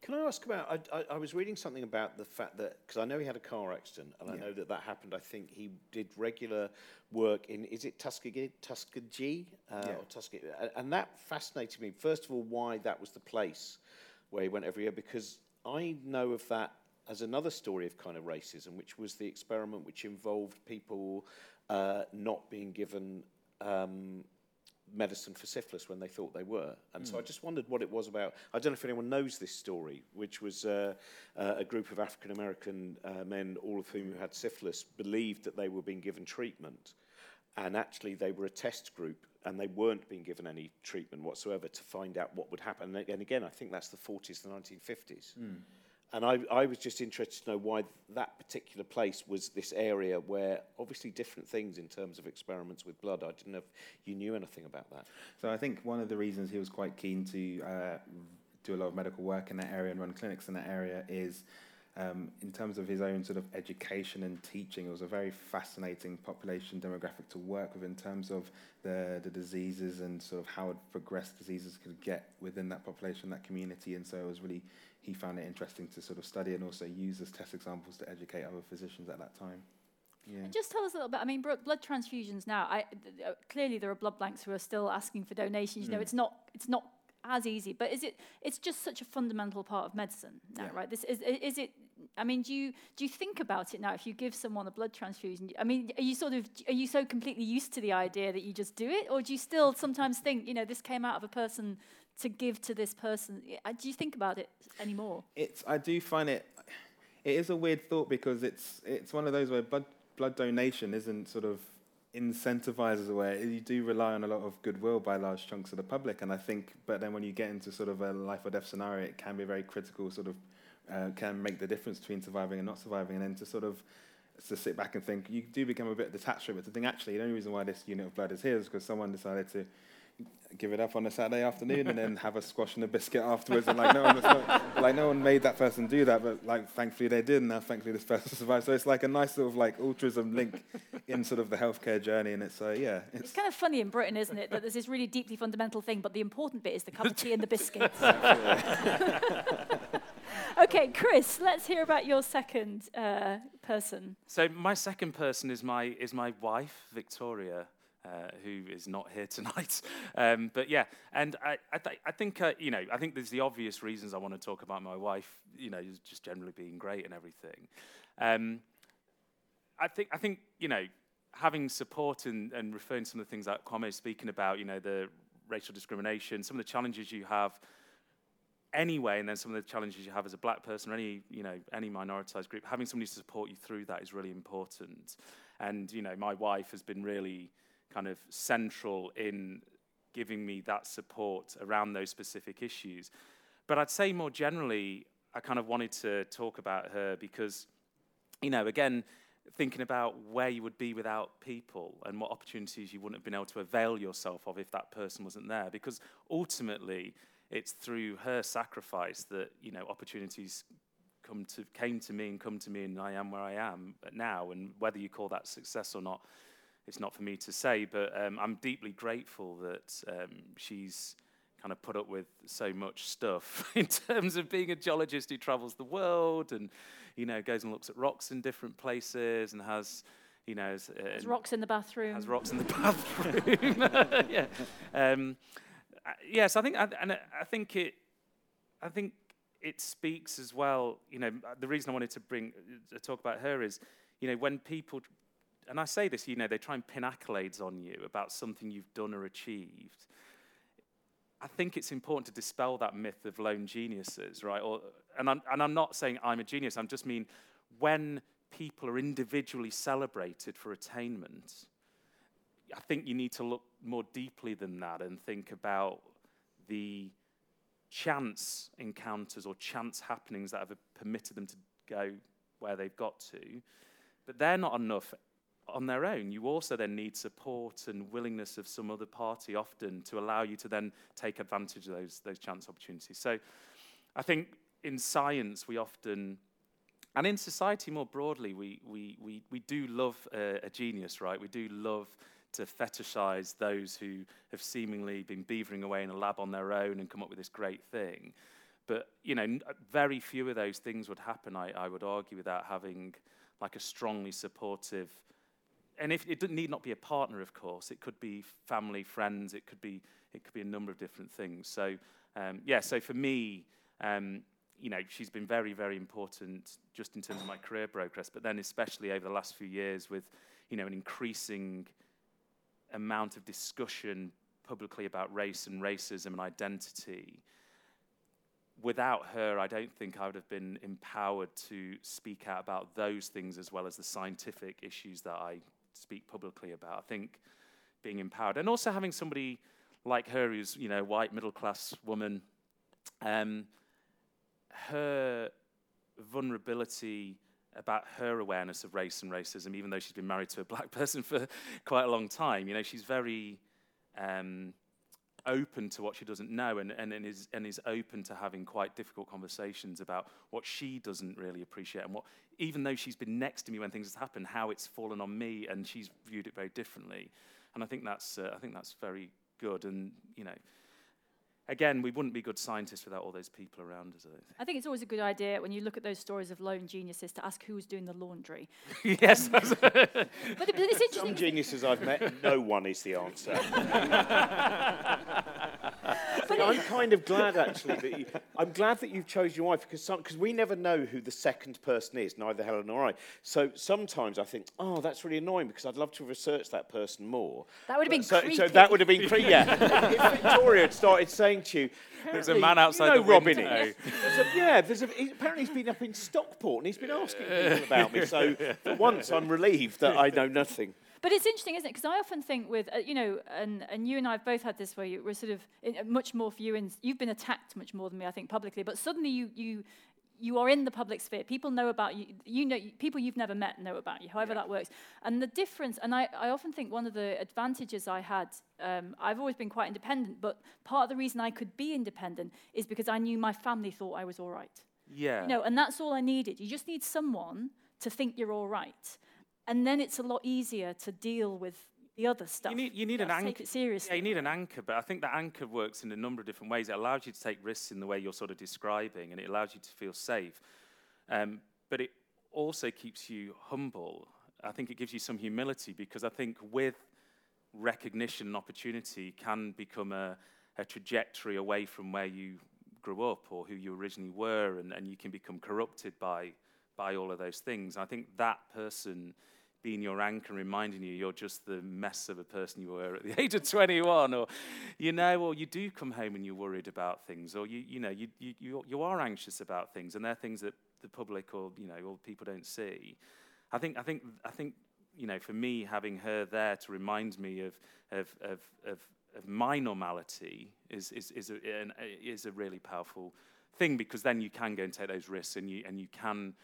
Can I ask about? I, I, I was reading something about the fact that because I know he had a car accident, and I know that that happened. I think he did regular work in is it Tuskegee, Tuskegee, uh, Yeah. or Tuskegee, and that fascinated me. First of all, why that was the place where he went every year, because I know of that as another story of kind of racism, which was the experiment which involved people uh, not being given. Um, medicine for syphilis when they thought they were. And mm. so hmm. I just wondered what it was about. I don't know if anyone knows this story, which was uh, uh, a group of African American uh, men, all of whom who had syphilis, believed that they were being given treatment. And actually, they were a test group and they weren't being given any treatment whatsoever to find out what would happen. And again, I think that's the 40s, the 1950s. Mm. And I, I was just interested to know why that particular place was this area where obviously different things in terms of experiments with blood. I didn't know if you knew anything about that. So I think one of the reasons he was quite keen to uh, do a lot of medical work in that area and run clinics in that area is um, in terms of his own sort of education and teaching. It was a very fascinating population demographic to work with in terms of the, the diseases and sort of how progressed diseases could get within that population, that community. And so it was really, he found it interesting to sort of study and also use as test examples to educate other physicians at that time. Yeah. And Just tell us a little bit. I mean, bro- blood transfusions now. I, th- uh, clearly, there are blood banks who are still asking for donations. You know, it's not it's not as easy, but is it? It's just such a fundamental part of medicine now, Yeah. right? This is is it. I mean, do you do you think about it now? If you give someone a blood transfusion, I mean, are you sort of are you so completely used to the idea that you just do it, or do you still sometimes think, you know, this came out of a person to give to this person? Uh, Do you think about it anymore? It's I do find it it is a weird thought because it's it's one of those where blood blood donation isn't sort of a way. You do rely on a lot of goodwill by large chunks of the public, and I think. But then when you get into sort of a life or death scenario, it can be very critical. Sort of uh, can make the difference between surviving and not surviving, and then to sort of to sit back and think you do become a bit detached from it. To think actually the only reason why this unit of blood is here is because someone decided to give it up on a Saturday afternoon and then have a squash and a biscuit afterwards. And like no one, was [laughs] not, like no one made that person do that, but like thankfully they did, and now thankfully this person [laughs] survived. So it's like a nice sort of like altruism link in sort of the healthcare journey, and it's uh, yeah, It's it's kind of funny in Britain, isn't it, that there's this really deeply fundamental thing, but the important bit is the cup of tea and the biscuits. [laughs] okay, Chris, let's hear about your second uh, person. So my second person is my is my wife, Victoria, uh, who is not here [laughs] tonight. Um, but yeah, and I I, th- I think uh, you know I think there's the obvious reasons I want to talk about my wife. You know, just generally being great and everything. Um, I think I think you know having support and, and referring to some of the things that Kwame is speaking about. You know, the racial discrimination, some of the challenges you have anyway, and then some of the challenges you have as a black person or any, you know, any minoritized group, having somebody to support you through that is really important. And, you know, my wife has been really kind of central in giving me that support around those specific issues. But I'd say more generally, I kind of wanted to talk about her because, you know, again, thinking about where you would be without people and what opportunities you wouldn't have been able to avail yourself of if that person wasn't there. Because ultimately, it's through her sacrifice that you know opportunities come to came to me and come to me, and I am where I am now. And whether you call that success or not, it's not for me to say. But um, I'm deeply grateful that um, she's kind of put up with so much stuff [laughs] in terms of being a geologist who travels the world and you know goes and looks at rocks in different places and has you know has, uh, There's rocks in the bathroom. has rocks in the [laughs] bathroom. [laughs] yeah. Um, yes, I think, and I think it, I think it speaks as well. You know, the reason I wanted to bring to talk about her is, you know, when people, and I say this, you know, they try and pin accolades on you about something you've done or achieved. I think it's important to dispel that myth of lone geniuses, right? Or, and, I'm, and I'm not saying I'm a genius. I'm just mean when people are individually celebrated for attainment, I think you need to look more deeply than that and think about the chance encounters or chance happenings that have permitted them to go where they've got to. But they're not enough on their own. You also then need support and willingness of some other party often to allow you to then take advantage of those, those chance opportunities. So I think in science, we often, and in society more broadly, we, we, we, we do love a, a genius, right? We do love to fetishize those who have seemingly been beavering away in a lab on their own and come up with this great thing. But, you know, very few of those things would happen, I, I would argue, without having like a strongly supportive and if it need not be a partner, of course, it could be family, friends, it could be it could be a number of different things. So um, yeah, so for me, um, you know, she's been very, very important just in terms of my career progress, but then especially over the last few years with, you know, an increasing amount of discussion publicly about race and racism and identity. Without her, I don't think I would have been empowered to speak out about those things as well as the scientific issues that I speak publicly about. I think being empowered and also having somebody like her who's, you know, white middle class woman, um, her vulnerability about her awareness of race and racism, even though she's been married to a black [laughs] person for quite a long time. You know, she's very um, open to what she doesn't know and, and, and, is, and is open to having quite difficult conversations about what she doesn't really appreciate and what, even though she's been next to me when things have happened, how it's fallen on me and she's viewed it very differently. And I think that's, uh, I think that's very good. And, you know, again, we wouldn't be good scientists without all those people around us. I, think. I think it's always a good idea when you look at those stories of lone geniuses to ask who's doing the laundry. [laughs] yes. [laughs] but, but it's interesting. Some geniuses I've met, no one is the answer. [laughs] I'm kind of glad [laughs] actually that you, I'm glad that you've chosen your wife because because we never know who the second person is, neither Helen nor I. So sometimes I think, oh, that's really annoying because I'd love to research that person more. That would have been so, creepy. so that would have been creepy. Yeah. [laughs] if Victoria had started saying to you, there's a man outside you know the Robin window. There's a, yeah, there's a, he, apparently he's been up in Stockport and he's been asking people about me. So [laughs] for once, I'm relieved that I know nothing. But it's interesting, isn't it? Because I often think with, uh, you know, and, and you and I have both had this where you were sort of in, uh, much more for you, and you've been attacked much more than me, I think, publicly. But suddenly you, you, you are in the public sphere. People know about you. You know, people you've never met know about you, however yeah. that works. And the difference, and I, I often think one of the advantages I had, um, I've always been quite independent, but part of the reason I could be independent is because I knew my family thought I was all right. Yeah. You know, and that's all I needed. You just need someone to think you're all right. And then it's a lot easier to deal with the other stuff. You need, you need an anchor. Take it seriously. Yeah, you need an anchor, but I think that anchor works in a number of different ways. It allows you to take risks in the way you're sort of describing, and it allows you to feel safe. Um, but it also keeps you humble. I think it gives you some humility because I think with recognition and opportunity can become a, a trajectory away from where you grew up or who you originally were, and, and you can become corrupted by, by all of those things. I think that person being your anchor and reminding you you're just the mess of a person you were at the [laughs] age of 21 or you know or you do come home and you're worried about things or you you know you you you are anxious about things and they're things that the public or you know or people don't see. I think i think i think you know for me having her there to remind me of of of of, of my normality is is is a, is a really powerful thing because then you can go and take those risks and you and you can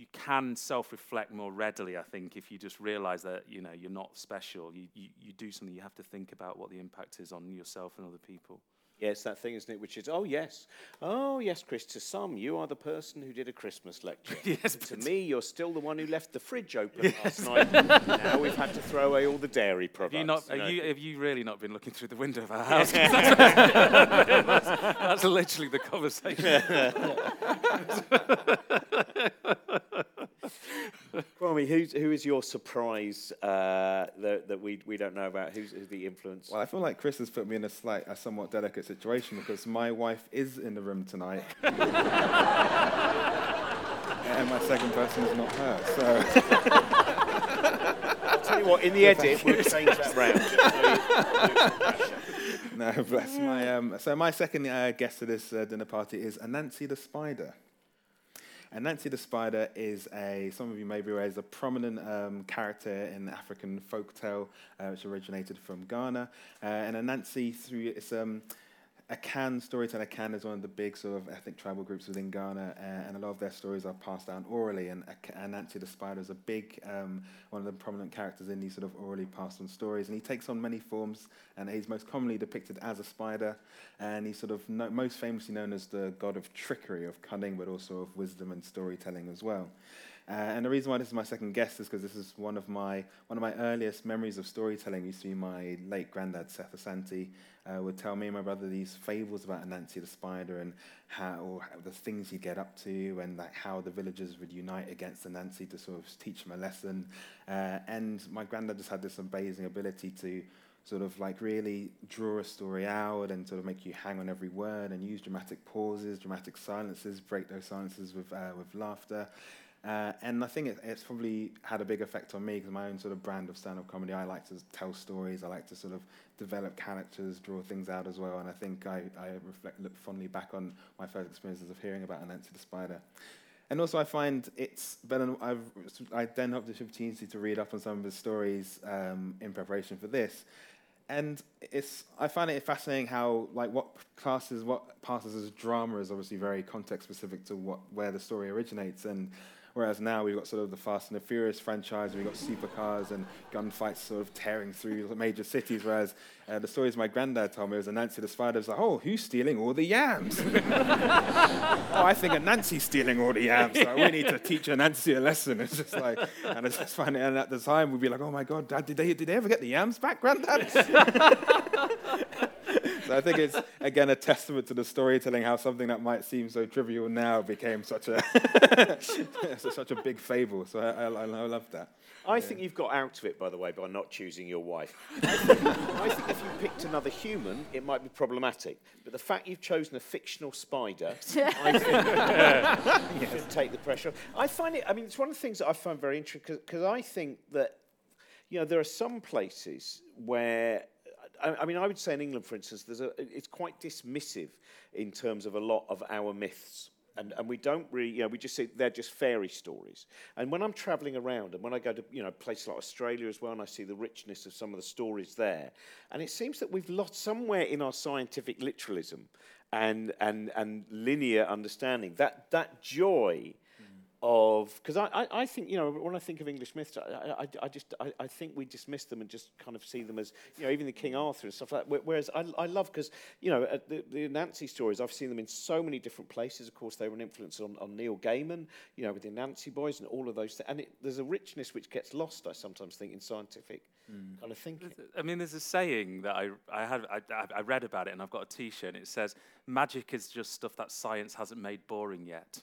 you can self-reflect more readily, I think, if you just realize that you know you're not special. You, you, you do something, you have to think about what the impact is on yourself and other people. Yeah, it's that thing, isn't it? Which is, oh yes, oh yes, Chris. To some, you are the person who did a Christmas lecture. [laughs] yes, to me, you're still the one who left the fridge open yes. last night. [laughs] now we've had to throw away all the dairy products. Have you, not, you, know? you, have you really not been looking through the window of our house? [laughs] that's, that's literally the conversation. Kwame, who's, who is your surprise uh, that, that we, we don't know about? Who's, who's, the influence? Well, I feel like Chris has put me in a slight, a somewhat delicate situation because my wife is in the room tonight. [laughs] and my second person is not her, so... I'll tell you what, in the edit, we'll [laughs] change that round. no, bless my... Um, so my second uh, guest to this uh, dinner party is Anansi the Spider. Anansi the Spider is a, some of you may be aware, is a prominent um, character in the African folktale, uh, which originated from Ghana. Uh, and Anansi, through its um, Akan storyteller Akan is one of the big sort of ethnic tribal groups within Ghana, uh, and a lot of their stories are passed down orally. And Anansi the Spider is a big, um, one of the prominent characters in these sort of orally passed on stories. And he takes on many forms, and he's most commonly depicted as a spider. And he's sort of no, most famously known as the god of trickery, of cunning, but also of wisdom and storytelling as well. Uh, and the reason why this is my second guest is because this is one of my one of my earliest memories of storytelling. Used to be my late granddad Seth Asante uh, would tell me and my brother these fables about Anansi the spider and how, the things he'd get up to and like how the villagers would unite against Anansi to sort of teach him a lesson. Uh, and my granddad just had this amazing ability to sort of like really draw a story out and sort of make you hang on every word and use dramatic pauses, dramatic silences, break those silences with uh, with laughter. Uh, and I think it, it's probably had a big effect on me because my own sort of brand of stand-up comedy, I like to tell stories. I like to sort of develop characters, draw things out as well. And I think I, I reflect, look fondly back on my first experiences of hearing about Anansi the Spider. And also, I find it's better. I've I then have the opportunity to read up on some of his stories um, in preparation for this, and it's I find it fascinating how like what classes what passes as drama is obviously very context specific to what where the story originates and Whereas now we've got sort of the Fast and the Furious franchise, we've got supercars and gunfights sort of tearing through major cities. Whereas uh, the stories my granddad told me was Anansi the Spider was like, oh, who's stealing all the yams? [laughs] oh, I think Anansi's stealing all the yams. So we need to teach Anansi a lesson. It's just like, and it's just funny. And at the time, we'd be like, oh my God, Dad, did they, did they ever get the yams back, Granddad? [laughs] so I think it's again a testament to the storytelling how something that might seem so trivial now became such a [laughs] such a big fable. So I, I, I love that. I yeah. think you've got out of it, by the way, by not choosing your wife. [laughs] I think, I think if you picked another human, it might be problematic. But the fact you've chosen a fictional spider, [laughs] I think you should take the pressure. I find it. I mean, it's one of the things that I find very interesting because I think that you know there are some places where I, mean, I would say in England, for instance, there's a, it's quite dismissive in terms of a lot of our myths. And, and we don't really, you know, we just say they're just fairy stories. And when I'm traveling around and when I go to, you know, places like Australia as well, and I see the richness of some of the stories there, and it seems that we've lost somewhere in our scientific literalism and, and, and linear understanding that, that joy of because I, I, I, think you know when I think of English myths I, I, I just I, I, think we dismiss them and just kind of see them as you know even the King Arthur and stuff like that. Whereas I, I love because you know the, the Nancy stories I've seen them in so many different places. Of course they were an influence on, on Neil Gaiman you know with the Nancy boys and all of those things and it, there's a richness which gets lost I sometimes think in scientific mm. kind of thinking. I mean there's a saying that I, I had I, I read about it and I've got a t-shirt and it says magic is just stuff that science hasn't made boring yet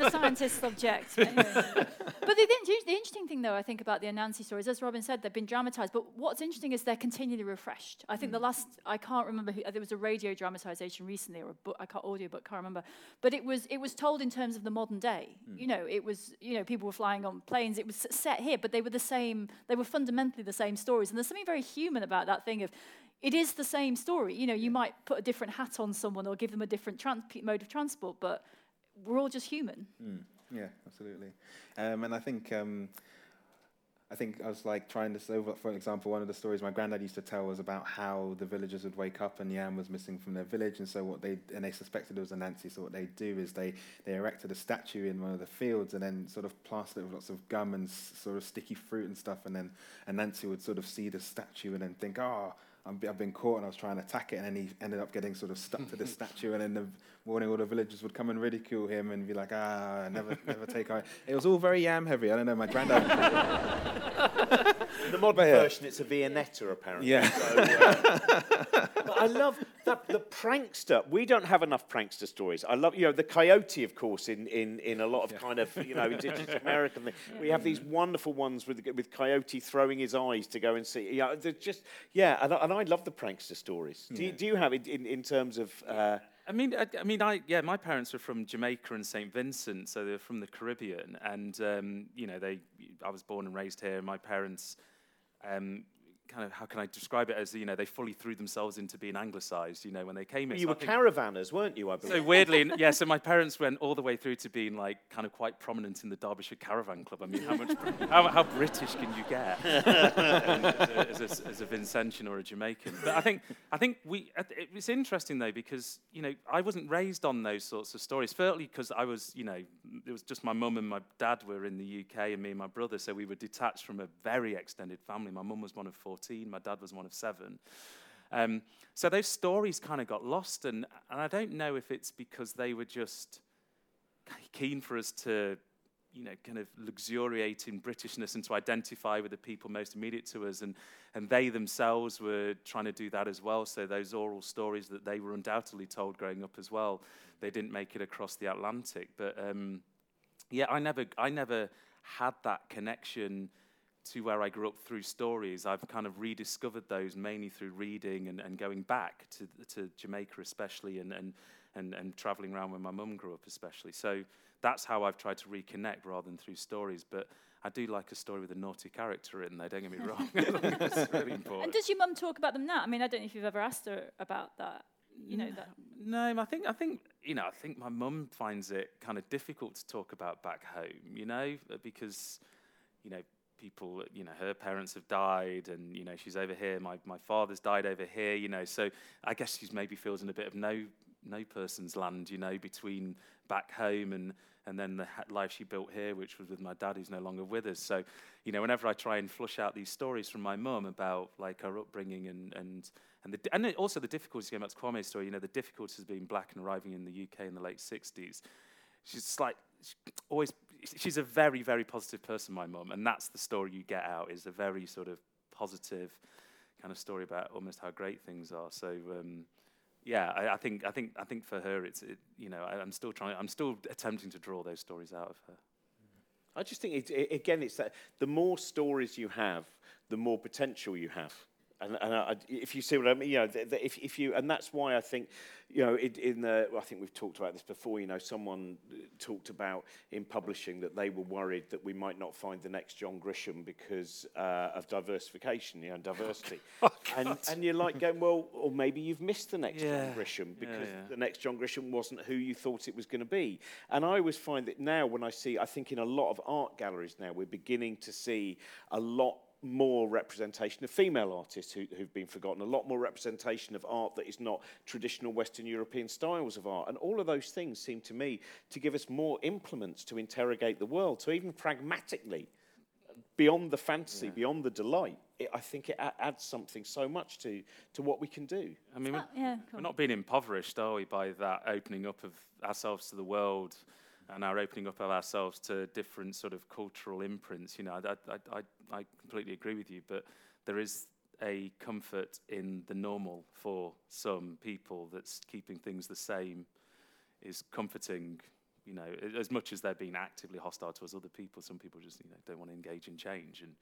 the scientist subject. But, [laughs] but the, the, the, interesting thing, though, I think about the Anansi stories, as Robin said, they've been dramatized. But what's interesting is they're continually refreshed. I think mm. the last, I can't remember, who, there was a radio dramatization recently, or a book, I can't audio book, can't remember. But it was it was told in terms of the modern day. Mm. You know, it was you know people were flying on planes. It was set here, but they were the same. They were fundamentally the same stories. And there's something very human about that thing of it is the same story. You know, you might put a different hat on someone or give them a different trans- mode of transport, but we're all just human. Mm, yeah, absolutely. Um, and I think um, I think I was like trying to so for example, one of the stories my granddad used to tell was about how the villagers would wake up and Yam was missing from their village, and so what they and they suspected it was Anansi. So what they do is they they erected a statue in one of the fields and then sort of plastered it with lots of gum and s- sort of sticky fruit and stuff, and then Anansi would sort of see the statue and then think, oh i have been caught and I was trying to attack it, and then he ended up getting sort of stuck to the [laughs] statue, and then the morning all the villagers would come and ridicule him and be like, ah, never, never take on. It was all very yam heavy. I don't know, my granddad. In [laughs] the modern yeah. version, it's a Viennetta, apparently. Yeah. So, uh, but I love that, the prankster. We don't have enough prankster stories. I love, you know, the coyote, of course, in, in, in a lot of yeah. kind of, you know, indigenous American thing. We have these wonderful ones with, with coyote throwing his eyes to go and see. Yeah, they're just, yeah, and, and I love the prankster stories. Do, you, do you have it in, in terms of... Uh, I mean, I, I, mean, I yeah, my parents were from Jamaica and St. Vincent, so they're from the Caribbean, and um, you know, they. I was born and raised here. My parents um, kind of how can I describe it as you know they fully threw themselves into being anglicised. You know when they came in. You So were caravanners, weren't you? I believe. so weirdly, [laughs] yeah. So my parents went all the way through to being like kind of quite prominent in the Derbyshire Caravan Club. I mean, how much, [laughs] how, how British can you get [laughs] as, a, as, a, as a Vincentian or a Jamaican? But I think I think we. It's interesting though because you know I wasn't raised on those sorts of stories. Firstly, because I was you know it was just my mum and my dad were in the UK and me and my brother, so we were detached from a very extended family. My mum was one of fourteen, my dad was one of seven. Um, so those stories kind of got lost, and, and I don't know if it's because they were just keen for us to, you know, kind of luxuriate in Britishness and to identify with the people most immediate to us, and, and they themselves were trying to do that as well. So those oral stories that they were undoubtedly told growing up as well, they didn't make it across the Atlantic. But um, yeah, I never, I never had that connection to where I grew up through stories. I've kind of rediscovered those mainly through reading and, and going back to, to Jamaica, especially, and, and, and, and traveling around when my mum grew up, especially. So that's how I've tried to reconnect rather than through stories. But I do like a story with a naughty character in there, don't get me [laughs] wrong. [laughs] That's really important. And does your mum talk about them now? I mean, I don't know if you've ever asked her about that. You know that. No, I think I think you know I think my mum finds it kind of difficult to talk about back home, you know, because you know people, you know, her parents have died, and you know she's over here. My my father's died over here, you know, so I guess she's maybe feels in a bit of no no person's land, you know, between back home and and then the ha- life she built here, which was with my dad, who's no longer with us. So, you know, whenever I try and flush out these stories from my mum about like her upbringing and and and, the, and also the difficulties, going back to Kwame's story, you know, the difficulties of being black and arriving in the UK in the late 60s. She's like, she's always, she's a very, very positive person, my mum, and that's the story you get out, is a very sort of positive kind of story about almost how great things are. So, um, yeah, I, I think, I think, I think for her, it's, it, you know, I, I'm still trying, I'm still attempting to draw those stories out of her. I just think, it, it, again, it's that the more stories you have, the more potential you have. And, and I, if you see what I mean, you know, the, the, if, if you, and that's why I think, you know, it, in the, I think we've talked about this before, you know, someone talked about in publishing that they were worried that we might not find the next John Grisham because uh, of diversification, you know, [laughs] diversity. oh, and, and you're like going, well, or maybe you've missed the next Yeah. John Grisham Yeah, because yeah. the next John Grisham wasn't who you thought it was going to be. And I always find that now when I see, I think in a lot of art galleries now, we're beginning to see a lot more representation of female artists who, who've been forgotten, a lot more representation of art that is not traditional Western European styles of art. And all of those things seem to me to give us more implements to interrogate the world. So even pragmatically, beyond the fantasy, beyond the delight, it, I think it a- adds something so much to, to what we can do. I mean, we're, yeah, go we're not being impoverished, are we, by that opening up of ourselves to the world and our opening up of ourselves to different sort of cultural imprints. You know, I, I, I, I completely agree with you, but there is a comfort in the normal for some people that's keeping things the same is comforting you know as much as they're being actively hostile towards other people some people just you know don't want to engage in change and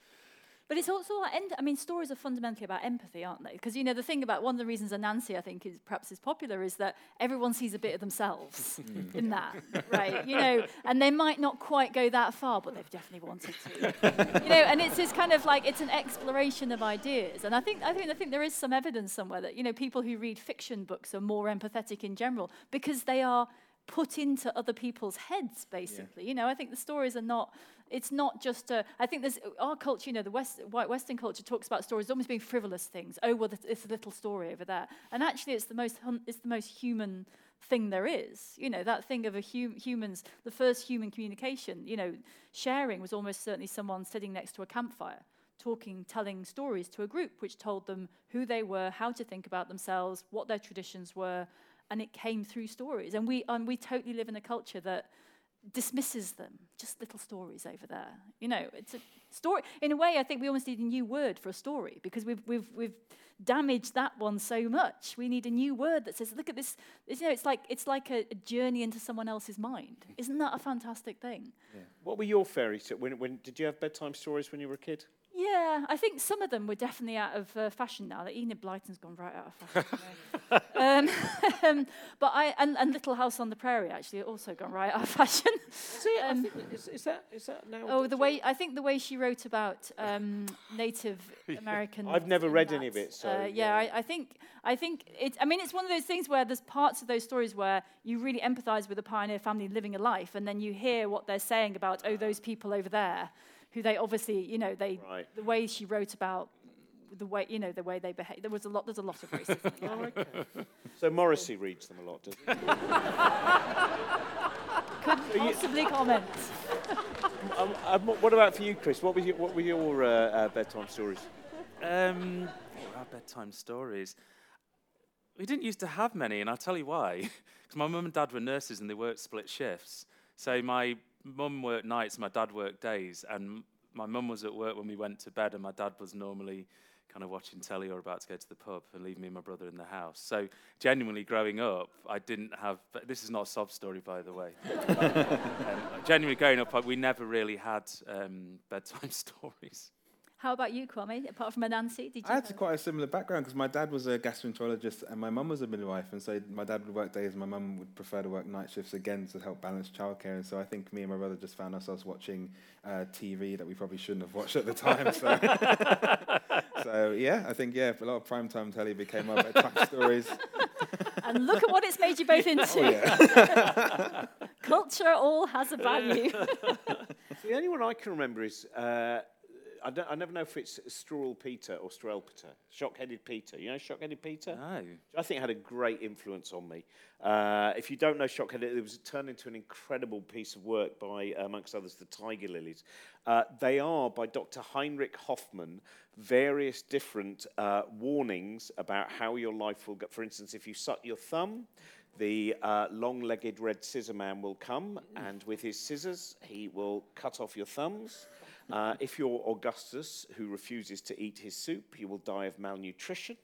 But it's also, I mean, stories are fundamentally about empathy, aren't they? Because, you know, the thing about one of the reasons Anansi, I think, is perhaps is popular is that everyone sees a bit of themselves [laughs] mm. in that, right? You know, and they might not quite go that far, but they've definitely wanted to. [laughs] you know, and it's this kind of like, it's an exploration of ideas. And I think, I think, I think there is some evidence somewhere that, you know, people who read fiction books are more empathetic in general because they are put into other people's heads basically. You know i think the stories are not it's not just a, i think there's our culture you know the west white western culture talks about stories almost being frivolous things. Oh well it's a little story over there. And actually it's the most it's the most human thing there is. You know that thing of a hum- humans the first human communication you know sharing was almost certainly someone sitting next to a campfire talking telling stories to a group which told them who they were how to think about themselves what their traditions were and it came through stories. And we and we totally live in a culture that dismisses them, just little stories over there. You know, it's a story. In a way, I think we almost need a new word for a story because we've we've we've damaged that one so much. We need a new word that says, "Look at this." It's, you know, it's like it's like a, a journey into someone else's mind. Isn't that a fantastic thing? What were your fairy tales? When, when, did you have bedtime stories when you were a kid? Yeah, I think some of them were definitely out of uh, fashion now. Like Enid Blyton's gone right out of fashion. [laughs] um, [laughs] um, but I and, and Little House on the Prairie actually also gone right out of fashion. See, I Um, think, is, is that is that now? Oh, the way I think the way she wrote about um, Native [laughs] Americans. I've never read any of it, so, uh, yeah. yeah, I, I think I think it. I mean, it's one of those things where there's parts of those stories where you really empathise with a pioneer family living a life, and then you hear what they're saying about oh those people over there, who they obviously you know they Right. the way she wrote about the way you know the way they behave. There was a lot. There's a lot of racism. yeah. [laughs] So Morrissey reads them a lot, doesn't he? [laughs] Couldn't possibly comment. [laughs] um, um, what about for you, Chris? What were your, what were your uh, uh, bedtime stories? Um, what are bedtime stories? We didn't used to have many, and I'll tell you why. Because my mum and dad were nurses and they worked split shifts. So my mum worked nights, my dad worked days, and my mum was at work when we went to bed, and my dad was normally kind of watching telly or about to go to the pub and leave me and my brother in the house. So genuinely, growing up, I didn't have. This is not a sob story, by the way. [laughs] um, genuinely, growing up, we never really had um, bedtime [laughs] stories. How about you, Kwame? Apart from Anansi, did you? I had have- quite a similar background because my dad was a gastroenterologist and my mum was a midwife, and so my dad would work days, and my mum would prefer to work night shifts again to help balance childcare. And so I think me and my brother just found ourselves watching uh, TV that we probably shouldn't have watched at the time. So, [laughs] so yeah, I think yeah, a lot of primetime telly became our bedtime [laughs] stories. and look at what it's made you both into. Oh yeah, [laughs] Culture all has a value. The only one I can remember is uh, I, don't, I never know if it's Strawl Peter or Strel Peter. Shock-headed Peter. You know Shock-headed Peter? No. I think it had a great influence on me. Uh, if you don't know Shockheaded, it was turned into an incredible piece of work by, amongst others, the Tiger Lillies. Uh, they are, by Dr. Heinrich Hoffmann, various different uh, warnings about how your life will go. For instance, if you suck your thumb, the uh, long-legged red scissor man will come, and with his scissors, he will cut off your thumbs. Uh, if you're Augustus, who refuses to eat his soup, you will die of malnutrition.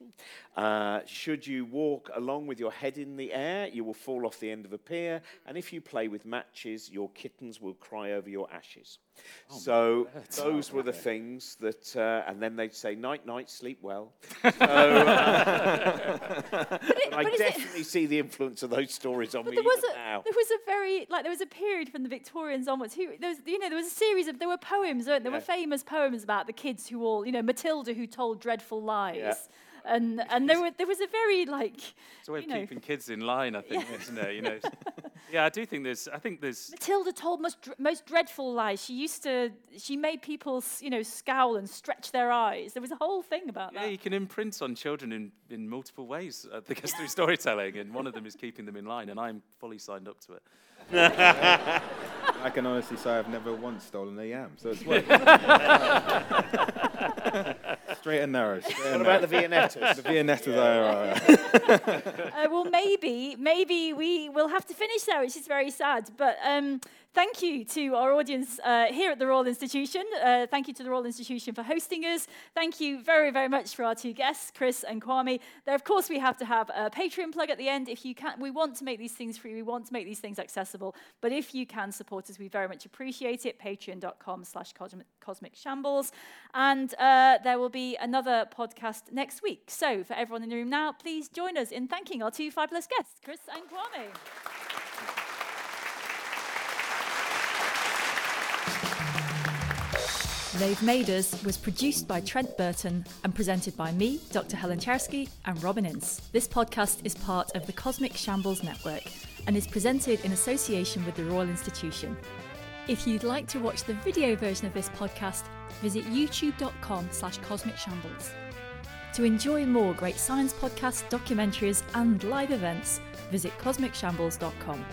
Uh, should you walk along with your head in the air, you will fall off the end of a pier. And if you play with matches, your kittens will cry over your ashes. So those were the things that, uh, and then they'd say, night, night, sleep well. [laughs] So uh, I but it- definitely see the influence of those stories on But me there was a now. there was a very like there was a period from the Victorians onwards. Who there was you know there was a series of there were poems, weren't there? There Yeah. were famous poems about the kids who all you know Matilda who told dreadful lies. Yeah. And and there were there was a very like It's a way of know keeping kids in line, I think, isn't it? You know. [laughs] yeah, I do think there's. I think there's. Matilda told most dr- most dreadful lies. She used to she made people you know scowl and stretch their eyes. There was a whole thing about Yeah, that. Yeah, you can imprint on children in, in multiple ways, I think, it's through storytelling, and one of them is keeping them in line, and I'm fully signed up to it. I can honestly say I've never once stolen a yam, so it's [laughs] worked. [laughs] straight and narrow. Straight What and about the narrow. Viennettas? the Viennettas are. uh, well, maybe, maybe we will have to finish there, which is very sad. But um, thank you to our audience uh, here at the Royal Institution. Uh, thank you to the Royal Institution for hosting us. Thank you very, very much for our two guests, Chris and Kwame. There, of course, we have to have a Patreon plug at the end. If you can, we want to make these things free. We want to make these things accessible. But if you can support us, we very much appreciate it. Patreon.com/slash Cosmic Shambles, and uh, there will be another podcast next week. So, for everyone in the room now, please join us in thanking our two fabulous guests, Chris and Kwame. They've Made Us was produced by Trent Burton and presented by me, Dr. Helen Czerski, and Robin Ince. This podcast is part of the Cosmic Shambles Network and is presented in association with the Royal Institution. If you'd like to watch the video version of this podcast, visit youtube.com slash cosmic shambles. To enjoy more great science podcasts, documentaries, and live events, visit cosmicshambles.com.